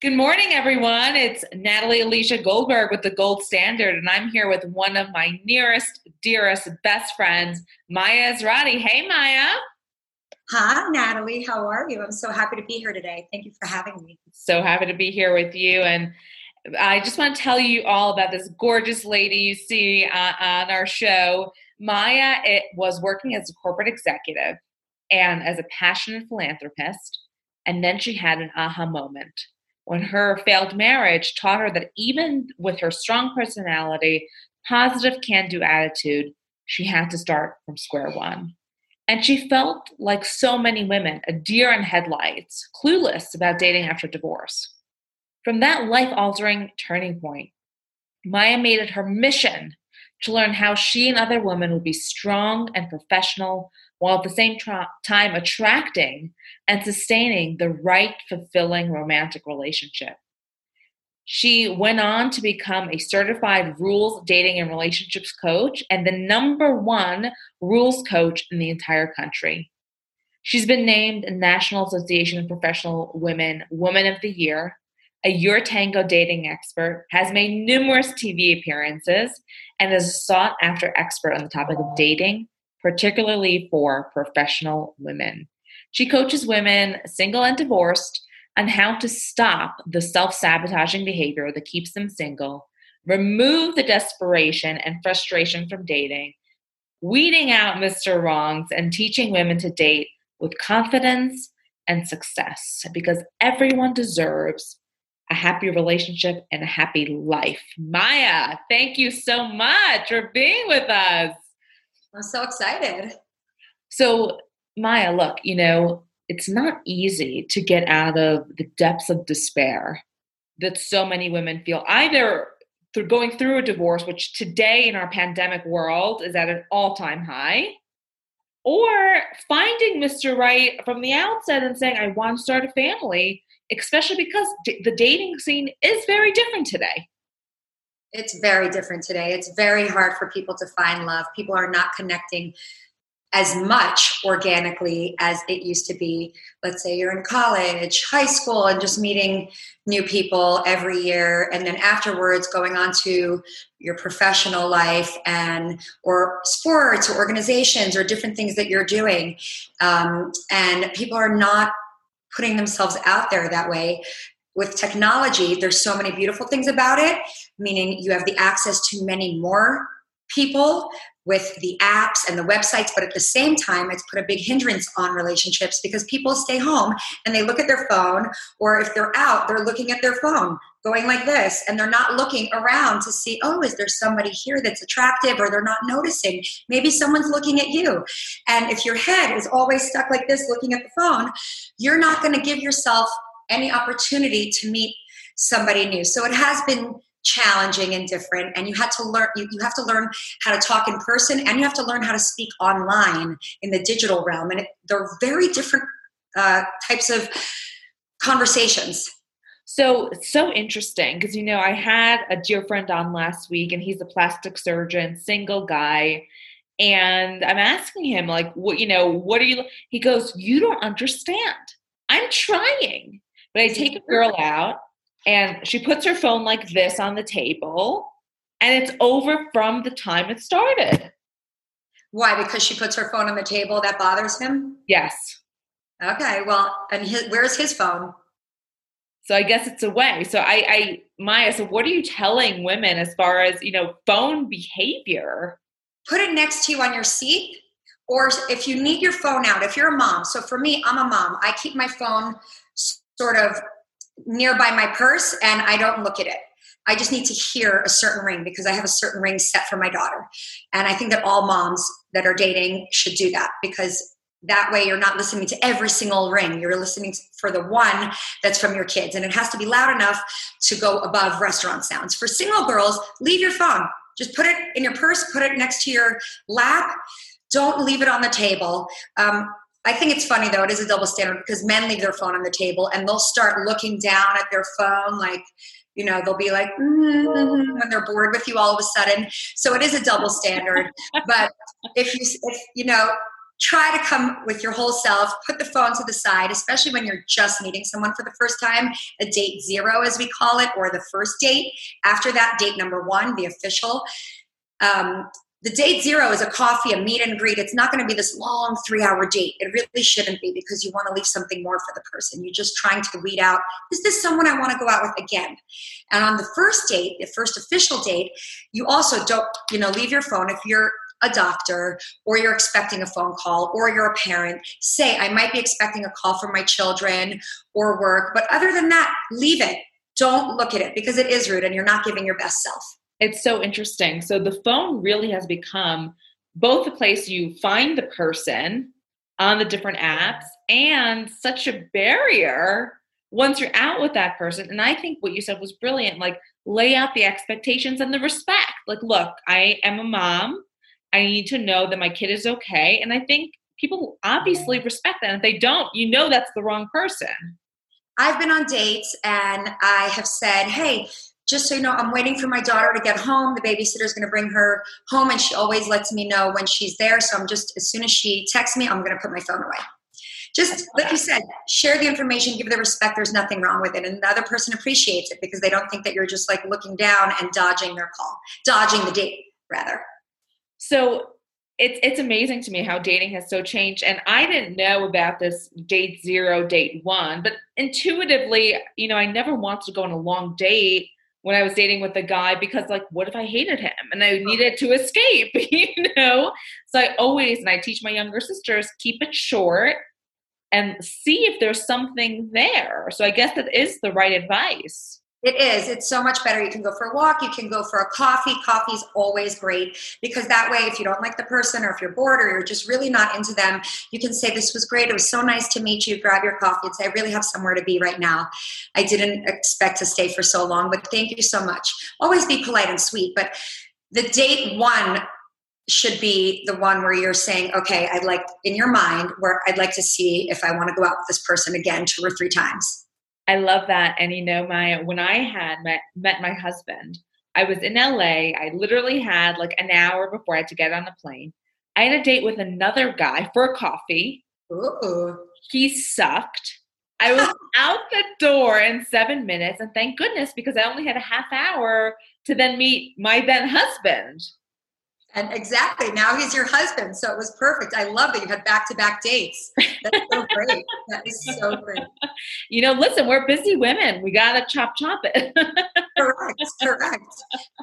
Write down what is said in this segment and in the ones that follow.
Good morning, everyone. It's Natalie Elisha Goldberg with the Gold Standard, and I'm here with one of my nearest, dearest, best friends, Maya Ezratti. Hey, Maya. Hi, Natalie. How are you? I'm so happy to be here today. Thank you for having me. So happy to be here with you. And I just want to tell you all about this gorgeous lady you see uh, on our show. Maya it was working as a corporate executive and as a passionate philanthropist. And then she had an aha moment when her failed marriage taught her that even with her strong personality, positive can do attitude, she had to start from square one. And she felt like so many women, a deer in headlights, clueless about dating after divorce. From that life altering turning point, Maya made it her mission to learn how she and other women would be strong and professional while at the same tra- time attracting and sustaining the right, fulfilling romantic relationship. She went on to become a certified rules dating and relationships coach and the number one rules coach in the entire country. She's been named National Association of Professional Women Woman of the Year, a Your Tango dating expert, has made numerous TV appearances, and is a sought after expert on the topic of dating, particularly for professional women. She coaches women, single and divorced, on how to stop the self sabotaging behavior that keeps them single, remove the desperation and frustration from dating, weeding out Mr. Wrongs, and teaching women to date with confidence and success because everyone deserves a happy relationship and a happy life. Maya, thank you so much for being with us. I'm so excited. So, Maya, look, you know, it's not easy to get out of the depths of despair that so many women feel either through going through a divorce, which today in our pandemic world is at an all time high, or finding Mr. Right from the outset and saying, I want to start a family, especially because d- the dating scene is very different today. It's very different today. It's very hard for people to find love. People are not connecting as much organically as it used to be. Let's say you're in college, high school, and just meeting new people every year, and then afterwards going on to your professional life and or sports or organizations or different things that you're doing. Um, and people are not putting themselves out there that way. With technology, there's so many beautiful things about it, meaning you have the access to many more people with the apps and the websites, but at the same time, it's put a big hindrance on relationships because people stay home and they look at their phone, or if they're out, they're looking at their phone, going like this, and they're not looking around to see, oh, is there somebody here that's attractive, or they're not noticing. Maybe someone's looking at you. And if your head is always stuck like this, looking at the phone, you're not going to give yourself any opportunity to meet somebody new. So it has been challenging and different and you had to learn you, you have to learn how to talk in person and you have to learn how to speak online in the digital realm and it, they're very different uh, types of conversations. So so interesting because you know i had a dear friend on last week and he's a plastic surgeon single guy and i'm asking him like what you know what are you he goes you don't understand. I'm trying but I take a girl out and she puts her phone like this on the table and it's over from the time it started. Why? Because she puts her phone on the table that bothers him? Yes. Okay, well, and his, where's his phone? So I guess it's away. So I, I, Maya, so what are you telling women as far as, you know, phone behavior? Put it next to you on your seat or if you need your phone out, if you're a mom. So for me, I'm a mom. I keep my phone sort of nearby my purse and I don't look at it. I just need to hear a certain ring because I have a certain ring set for my daughter. And I think that all moms that are dating should do that because that way you're not listening to every single ring. You're listening for the one that's from your kids. And it has to be loud enough to go above restaurant sounds. For single girls, leave your phone. Just put it in your purse, put it next to your lap. Don't leave it on the table. Um, I think it's funny though, it is a double standard because men leave their phone on the table and they'll start looking down at their phone like, you know, they'll be like, mm-hmm, when they're bored with you all of a sudden. So it is a double standard. but if you, if, you know, try to come with your whole self, put the phone to the side, especially when you're just meeting someone for the first time, a date zero, as we call it, or the first date. After that, date number one, the official. Um, the date zero is a coffee, a meet and greet. It's not going to be this long three hour date. It really shouldn't be because you want to leave something more for the person. You're just trying to weed out is this someone I want to go out with again? And on the first date, the first official date, you also don't, you know, leave your phone. If you're a doctor or you're expecting a phone call or you're a parent, say, I might be expecting a call from my children or work. But other than that, leave it. Don't look at it because it is rude and you're not giving your best self. It's so interesting. So the phone really has become both the place you find the person on the different apps and such a barrier once you're out with that person. And I think what you said was brilliant. Like, lay out the expectations and the respect. Like, look, I am a mom. I need to know that my kid is okay. And I think people obviously respect that. And if they don't, you know that's the wrong person. I've been on dates and I have said, hey, just so you know, I'm waiting for my daughter to get home. The babysitter's going to bring her home, and she always lets me know when she's there. So I'm just, as soon as she texts me, I'm going to put my phone away. Just like you said, share the information, give the respect. There's nothing wrong with it. And the other person appreciates it because they don't think that you're just like looking down and dodging their call, dodging the date, rather. So it's it's amazing to me how dating has so changed and i didn't know about this date zero date one but intuitively you know i never wanted to go on a long date when I was dating with a guy because like what if I hated him and I needed to escape, you know? So I always and I teach my younger sisters keep it short and see if there's something there. So I guess that is the right advice. It is. It's so much better. You can go for a walk, you can go for a coffee. Coffee's always great because that way, if you don't like the person or if you're bored or you're just really not into them, you can say, This was great. It was so nice to meet you. Grab your coffee and say, I really have somewhere to be right now. I didn't expect to stay for so long, but thank you so much. Always be polite and sweet. But the date one should be the one where you're saying, okay, I'd like in your mind where I'd like to see if I want to go out with this person again two or three times. I love that. And you know, my when I had met, met my husband, I was in LA. I literally had like an hour before I had to get on the plane. I had a date with another guy for a coffee. Ooh. He sucked. I was out the door in seven minutes, and thank goodness because I only had a half hour to then meet my then husband. And exactly, now he's your husband. So it was perfect. I love that you had back to back dates. That's so great. That is so great. You know, listen, we're busy women. We got to chop chop it. correct, correct.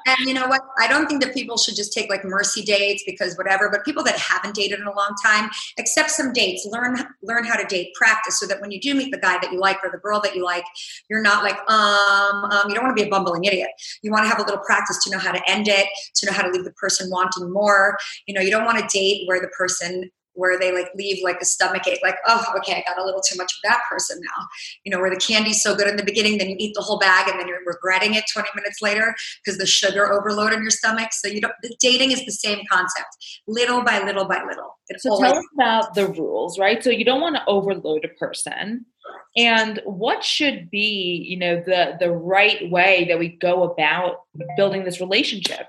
And you know what? I don't think that people should just take like mercy dates because whatever, but people that haven't dated in a long time, accept some dates, learn learn how to date, practice so that when you do meet the guy that you like or the girl that you like, you're not like, um, um, you don't want to be a bumbling idiot. You want to have a little practice to know how to end it, to know how to leave the person wanting more. You know, you don't want to date where the person where they like leave like a stomach ache, like, oh, okay, I got a little too much of that person now. You know, where the candy's so good in the beginning, then you eat the whole bag and then you're regretting it 20 minutes later because the sugar overload in your stomach. So you don't the dating is the same concept, little by little by little. It's so always- tell us about the rules, right? So you don't want to overload a person. And what should be, you know, the the right way that we go about building this relationship?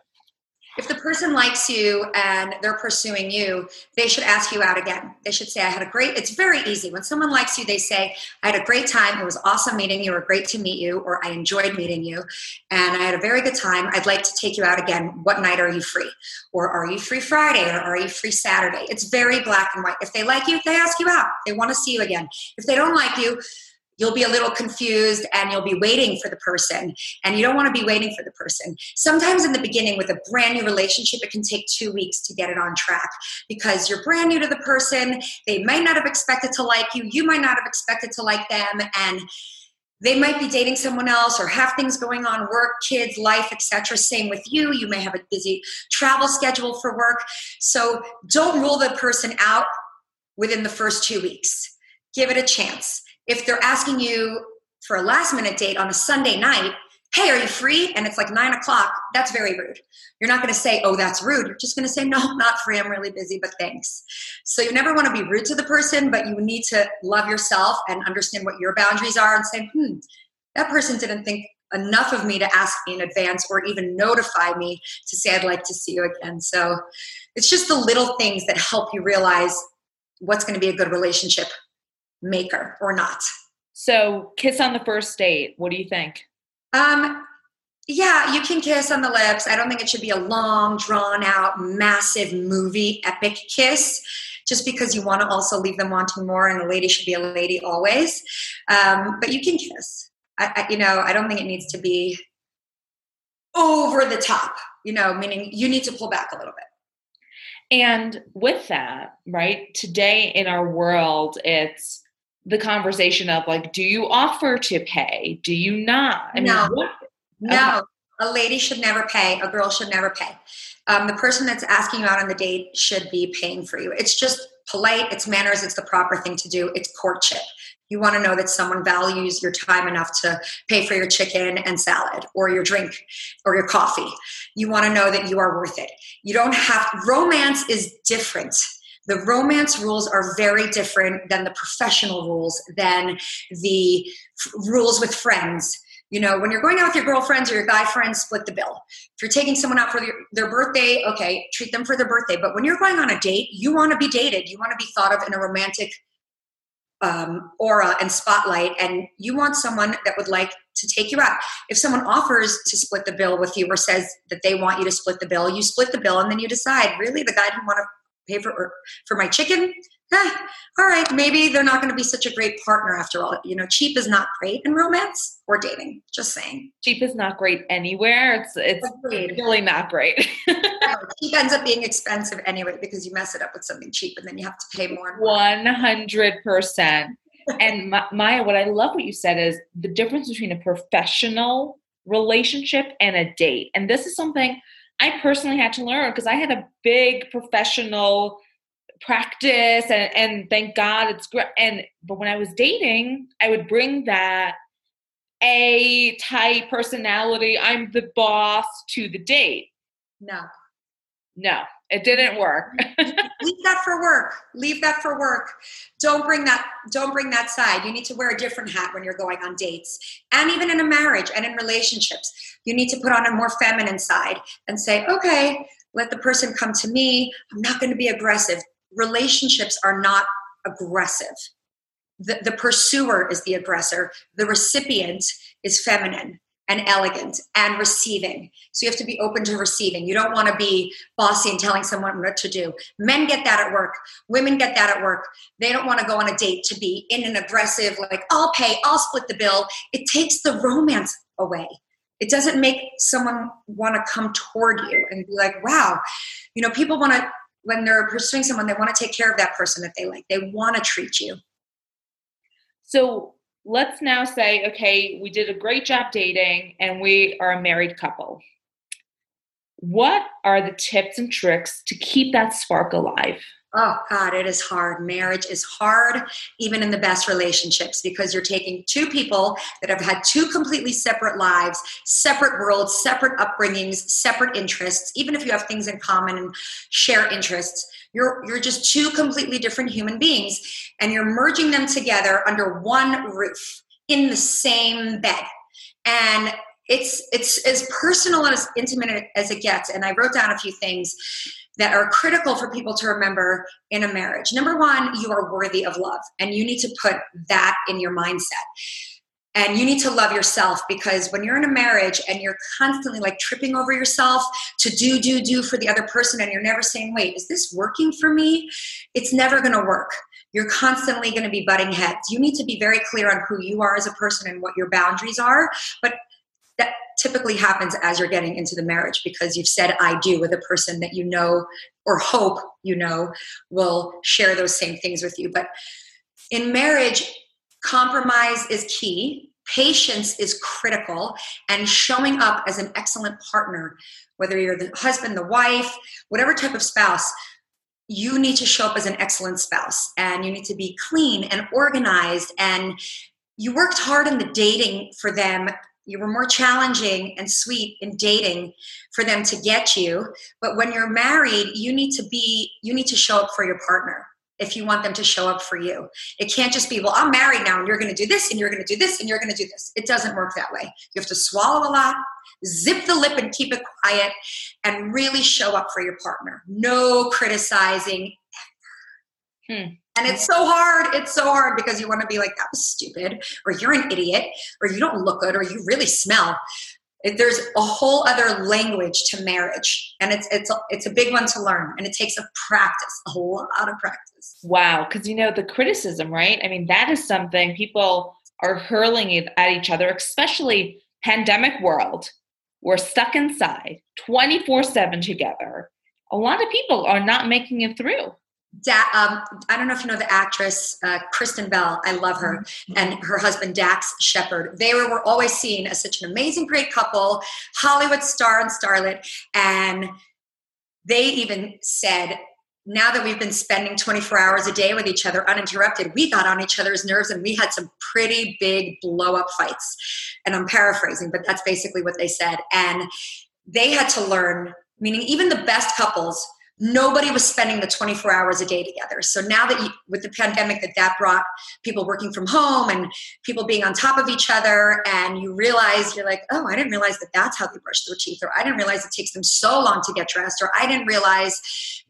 If the person likes you and they're pursuing you, they should ask you out again. They should say, I had a great, it's very easy. When someone likes you, they say, I had a great time. It was awesome meeting you or great to meet you, or I enjoyed meeting you. And I had a very good time. I'd like to take you out again. What night are you free? Or are you free Friday? Or are you free Saturday? It's very black and white. If they like you, they ask you out. They want to see you again. If they don't like you, you'll be a little confused and you'll be waiting for the person. And you don't want to be waiting for the person. Sometimes in the beginning with a brand new relationship it can take two weeks to get it on track. Because you're brand new to the person they might not have expected to like you you might not have expected to like them and they might be dating someone else or have things going on work kids life etc same with you you may have a busy travel schedule for work. So don't rule the person out within the first two weeks. Give it a chance if they're asking you for a last minute date on a Sunday night, hey, are you free? And it's like nine o'clock, that's very rude. You're not to say, oh, that's rude. You're just to say, no, I'm not free. I'm really busy, but thanks. So you never want to be rude to the person, but you need to love yourself and understand what your boundaries are and say, hmm, that person didn't think enough of me to ask me in advance or even notify me to say I'd like to see you again. So it's just the little things that help you realize what's going to be a good relationship maker or not. So, kiss on the first date. What do you think? Um, yeah, you can kiss on the lips. I don't think it should be a long, drawn out, massive movie epic kiss just because you want to also leave them wanting more and a lady should be a lady always. Um, but you can kiss. I, I, you know, I don't think it needs to be over the top, you know, meaning you need to pull back a little bit. And with that, right, today in our world, it's the conversation of like, do you offer to pay? Do you not? I no. Mean, no, a lady should never pay. A girl should never pay. Um, the person that's asking you out on the date should be paying for you. It's just polite, it's manners, it's the proper thing to do. It's courtship. You want to know that someone values your time enough to pay for your chicken and salad or your drink or your coffee. You want to know that you are worth it. You don't have, romance is different. The romance rules are very different than the professional rules, than the f- rules with friends you know, when you're going out with your girlfriends or your guy friends, split the bill. If you're taking someone out for their, their birthday, okay, treat them for their birthday. But when you're going on a date, you want to be dated. You want to be thought of in a romantic um, aura and spotlight, and you want someone that would like to take you out. If someone offers to split the bill with you or says that they want you to split the bill, you split the bill, and then you decide, really, the guy who want to pay for for my chicken eh, all right, maybe they're not going to be such a great partner after all. You know, cheap is not great in romance or dating. Just saying. Cheap is not great anywhere. It's it's Agreed. really not great. cheap ends up being expensive anyway because you mess it up with something cheap and then you have to pay more. One hundred percent. And Maya, what I love what you said is the difference between a professional relationship and a date. And this is something I personally had to learn because I had a big professional practice and, and thank God it's great. And but when I was dating, I would bring that A type personality, I'm the boss to the date. No. No, it didn't work. Leave that for work. Leave that for work. Don't bring that don't bring that side. You need to wear a different hat when you're going on dates. And even in a marriage and in relationships, you need to put on a more feminine side and say, "Okay, let the person come to me. I'm not going to be aggressive relationships are not aggressive. The, the pursuer is the aggressor, the recipient is feminine and elegant and receiving. So you have to be open to receiving. You don't want to be bossy and telling someone what to do. Men get that at work. Women get that at work. They don't want to go on a date to be in an aggressive, like, I'll pay, I'll split the bill. It takes the romance away. It doesn't make someone want to come toward you and be like, wow, you know, people want to when they're pursuing someone, they want to take care of that person that they like. They want to treat you. So let's now say, okay, we did a great job dating and we are a married couple. What are the tips and tricks to keep that spark alive? Oh, God, it is hard. Marriage is hard, even in the best relationships, because you're taking two people that have had two completely separate lives, separate worlds, separate upbringings, separate interests. Even if you have things in common and share interests, you're, you're just two completely different human beings, and you're merging them together under one roof in the same bed. And it's it's as personal and as intimate as it gets. And I wrote down a few things that are critical for people to remember in a marriage. Number one, you are worthy of love, and you need to put that in your mindset. And you need to love yourself because when you're in a marriage and you're constantly like tripping over yourself to do, do, do for the other person, and you're never saying, wait, is this working for me? It's never gonna work. You're constantly gonna be butting heads. You need to be very clear on who you are as a person and what your boundaries are. But that typically happens as you're getting into the marriage because you've said I do with a person that you know or hope you know will share those same things with you. But in marriage, compromise is key, patience is critical, and showing up as an excellent partner, whether you're the husband, the wife, whatever type of spouse. You need to show up as an excellent spouse and you need to be clean and organized and you worked hard in the dating for them. You were more challenging and sweet in dating for them to get you but when you're married you need to be you need to show up for your partner if you want them to show up for you it can't just be well i'm married now and you're going to do this and you're going to do this and you're going to do this it doesn't work that way you have to swallow a lot zip the lip and keep it quiet and really show up for your partner no criticizing Hmm. And it's so hard. It's so hard because you want to be like, that was stupid, or you're an idiot, or you don't look good, or you really smell. There's a whole other language to marriage, and it's it's a, it's a big one to learn, and it takes a practice, a lot of practice. Wow, because you know the criticism, right? I mean, that is something people are hurling at each other, especially pandemic world. We're stuck inside 24 7 together. A lot of people are not making it through. Da- um, I don't know if you know the actress uh, Kristen Bell. I love her, mm-hmm. and her husband Dax Shepard. They were, were always seen as such an amazing, great couple, Hollywood star and starlet. And they even said, now that we've been spending 24 hours a day with each other uninterrupted, we got on each other's nerves and we had some pretty big blow up fights. And I'm paraphrasing, but that's basically what they said. And they had to learn, meaning even the best couples nobody was spending the 24 hours a day together. So now that you, with the pandemic that that brought people working from home and people being on top of each other and you realize you're like oh i didn't realize that that's how they brush their teeth or i didn't realize it takes them so long to get dressed or i didn't realize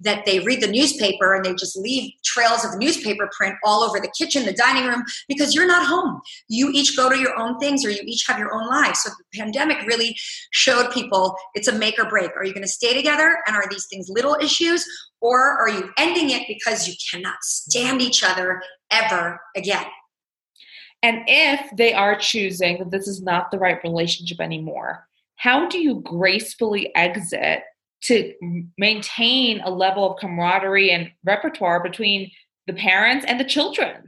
that they read the newspaper and they just leave trails of newspaper print all over the kitchen the dining room because you're not home. You each go to your own things or you each have your own lives. So the pandemic really showed people it's a make or break. Are you going to stay together and are these things little issues issues, or are you ending it because you cannot stand each other ever again? And if they are choosing that this is not the right relationship anymore, how do you gracefully exit to maintain a level of camaraderie and repertoire between the parents and the children?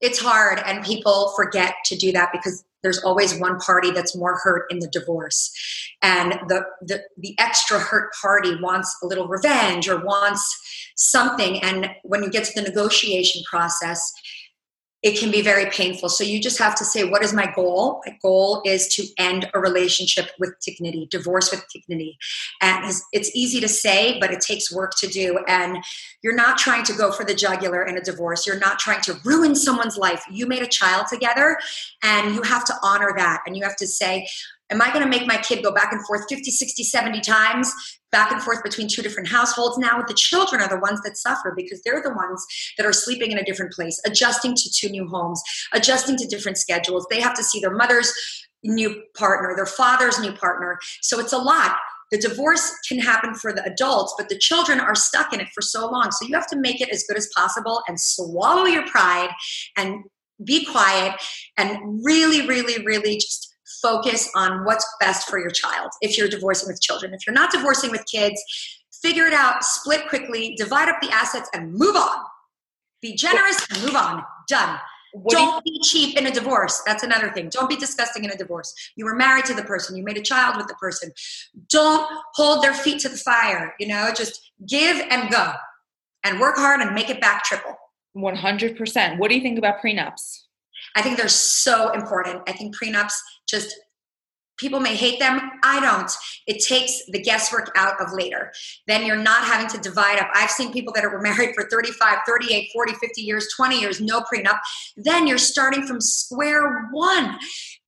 It's hard, and people forget to do that because there's always one party that's more hurt in the divorce. And the, the the extra hurt party wants a little revenge or wants something. And when you get to the negotiation process it can be very painful. So you just have to say, what is my goal? My goal is to end a relationship with dignity, divorce with dignity. And it's easy to say, but it takes work to do. And you're not trying to go for the jugular in a divorce. You're not trying to ruin someone's life. You made a child together, and you have to honor that. And you have to say, Am I going to make my kid go back and forth 50, 60, 70 times back and forth between two different households? Now, the children are the ones that suffer because they're the ones that are sleeping in a different place, adjusting to two new homes, adjusting to different schedules. They have to see their mother's new partner, their father's new partner. So it's a lot. The divorce can happen for the adults, but the children are stuck in it for so long. So you have to make it as good as possible and swallow your pride and be quiet and really, really, really just focus on what's best for your child if you're divorcing with children. If you're not divorcing with kids, figure it out, split quickly, divide up the assets, and move on. Be generous and move on. Done. What Don't do you- be cheap in a divorce. That's another thing. Don't be disgusting in a divorce. You were married to the person, you made a child with the person. Don't hold their feet to the fire. You know, just give and go and work hard and make it back triple. 100%. What do you think about prenups? I think they're so important. I think prenups just people may hate them. I don't. It takes the guesswork out of later. Then you're not having to divide up. I've seen people that were married for 35 38 40 50 years 20 years no prenup. Then you're starting from square one.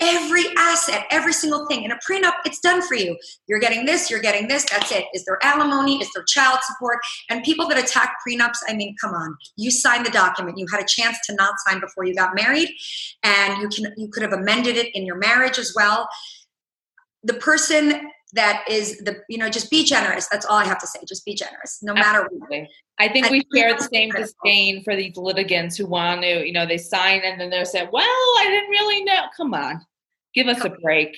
Every asset every single thing in a prenup it's done for you. You're getting this you're getting this that's it. Is there alimony? Is there child support? And people that attack prenups i mean come on. You signed the document. You had a chance to not sign before you got married and you can you could have amended it in your marriage as well the person that is the you know just be generous. That's all i have to say. Just be generous no matter what. I think we share the same disdain for these litigants who want to you know they sign and then they're saying well i didn't really know. Come on. Give us a break.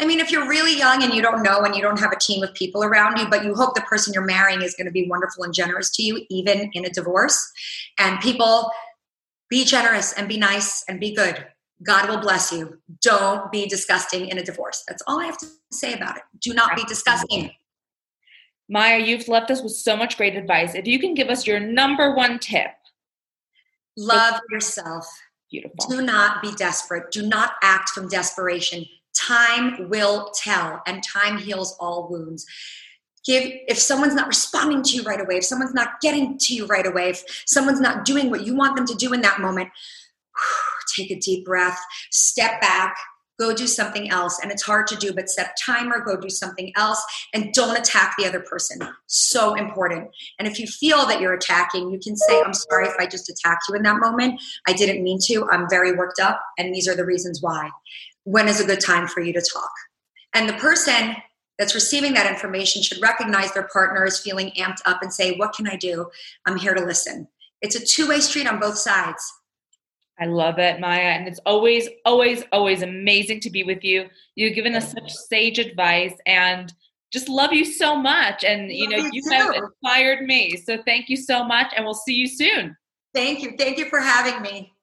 I mean, if you're really young and you don't know and you don't have a team of people around you, but you hope the person you're marrying is going to be wonderful and generous to you, even in a divorce, and people be generous and be nice and be good. God will bless you. Don't be disgusting in a divorce. That's all I have to say about it. Do not be disgusting. Maya, you've left us with so much great advice. If you can give us your number one tip, love yourself. Beautiful. Do not be desperate. Do not act from desperation. Time will tell, and time heals all wounds. Give if someone's not responding to you right away, if someone's not getting to you right away, if someone's not doing what you want them to do in that moment, take a deep breath, step back, go do something else. And it's hard to do, but set timer, go do something else, and don't attack the other person. So important. And if you feel that you're attacking, you can say, I'm sorry if I just attacked you in that moment. I didn't mean to. I'm very worked up, and these are the reasons why. When is a good time for you to talk? And the person that's receiving that information should recognize their partner is feeling amped up and say, What can I do? I'm here to listen. It's a two way street on both sides. I love it, Maya. And it's always, always, always amazing to be with you. You've given us such sage advice and just love you so much. And, you know, you have inspired me. So thank you so much. And we'll see you soon. Thank you. Thank you for having me.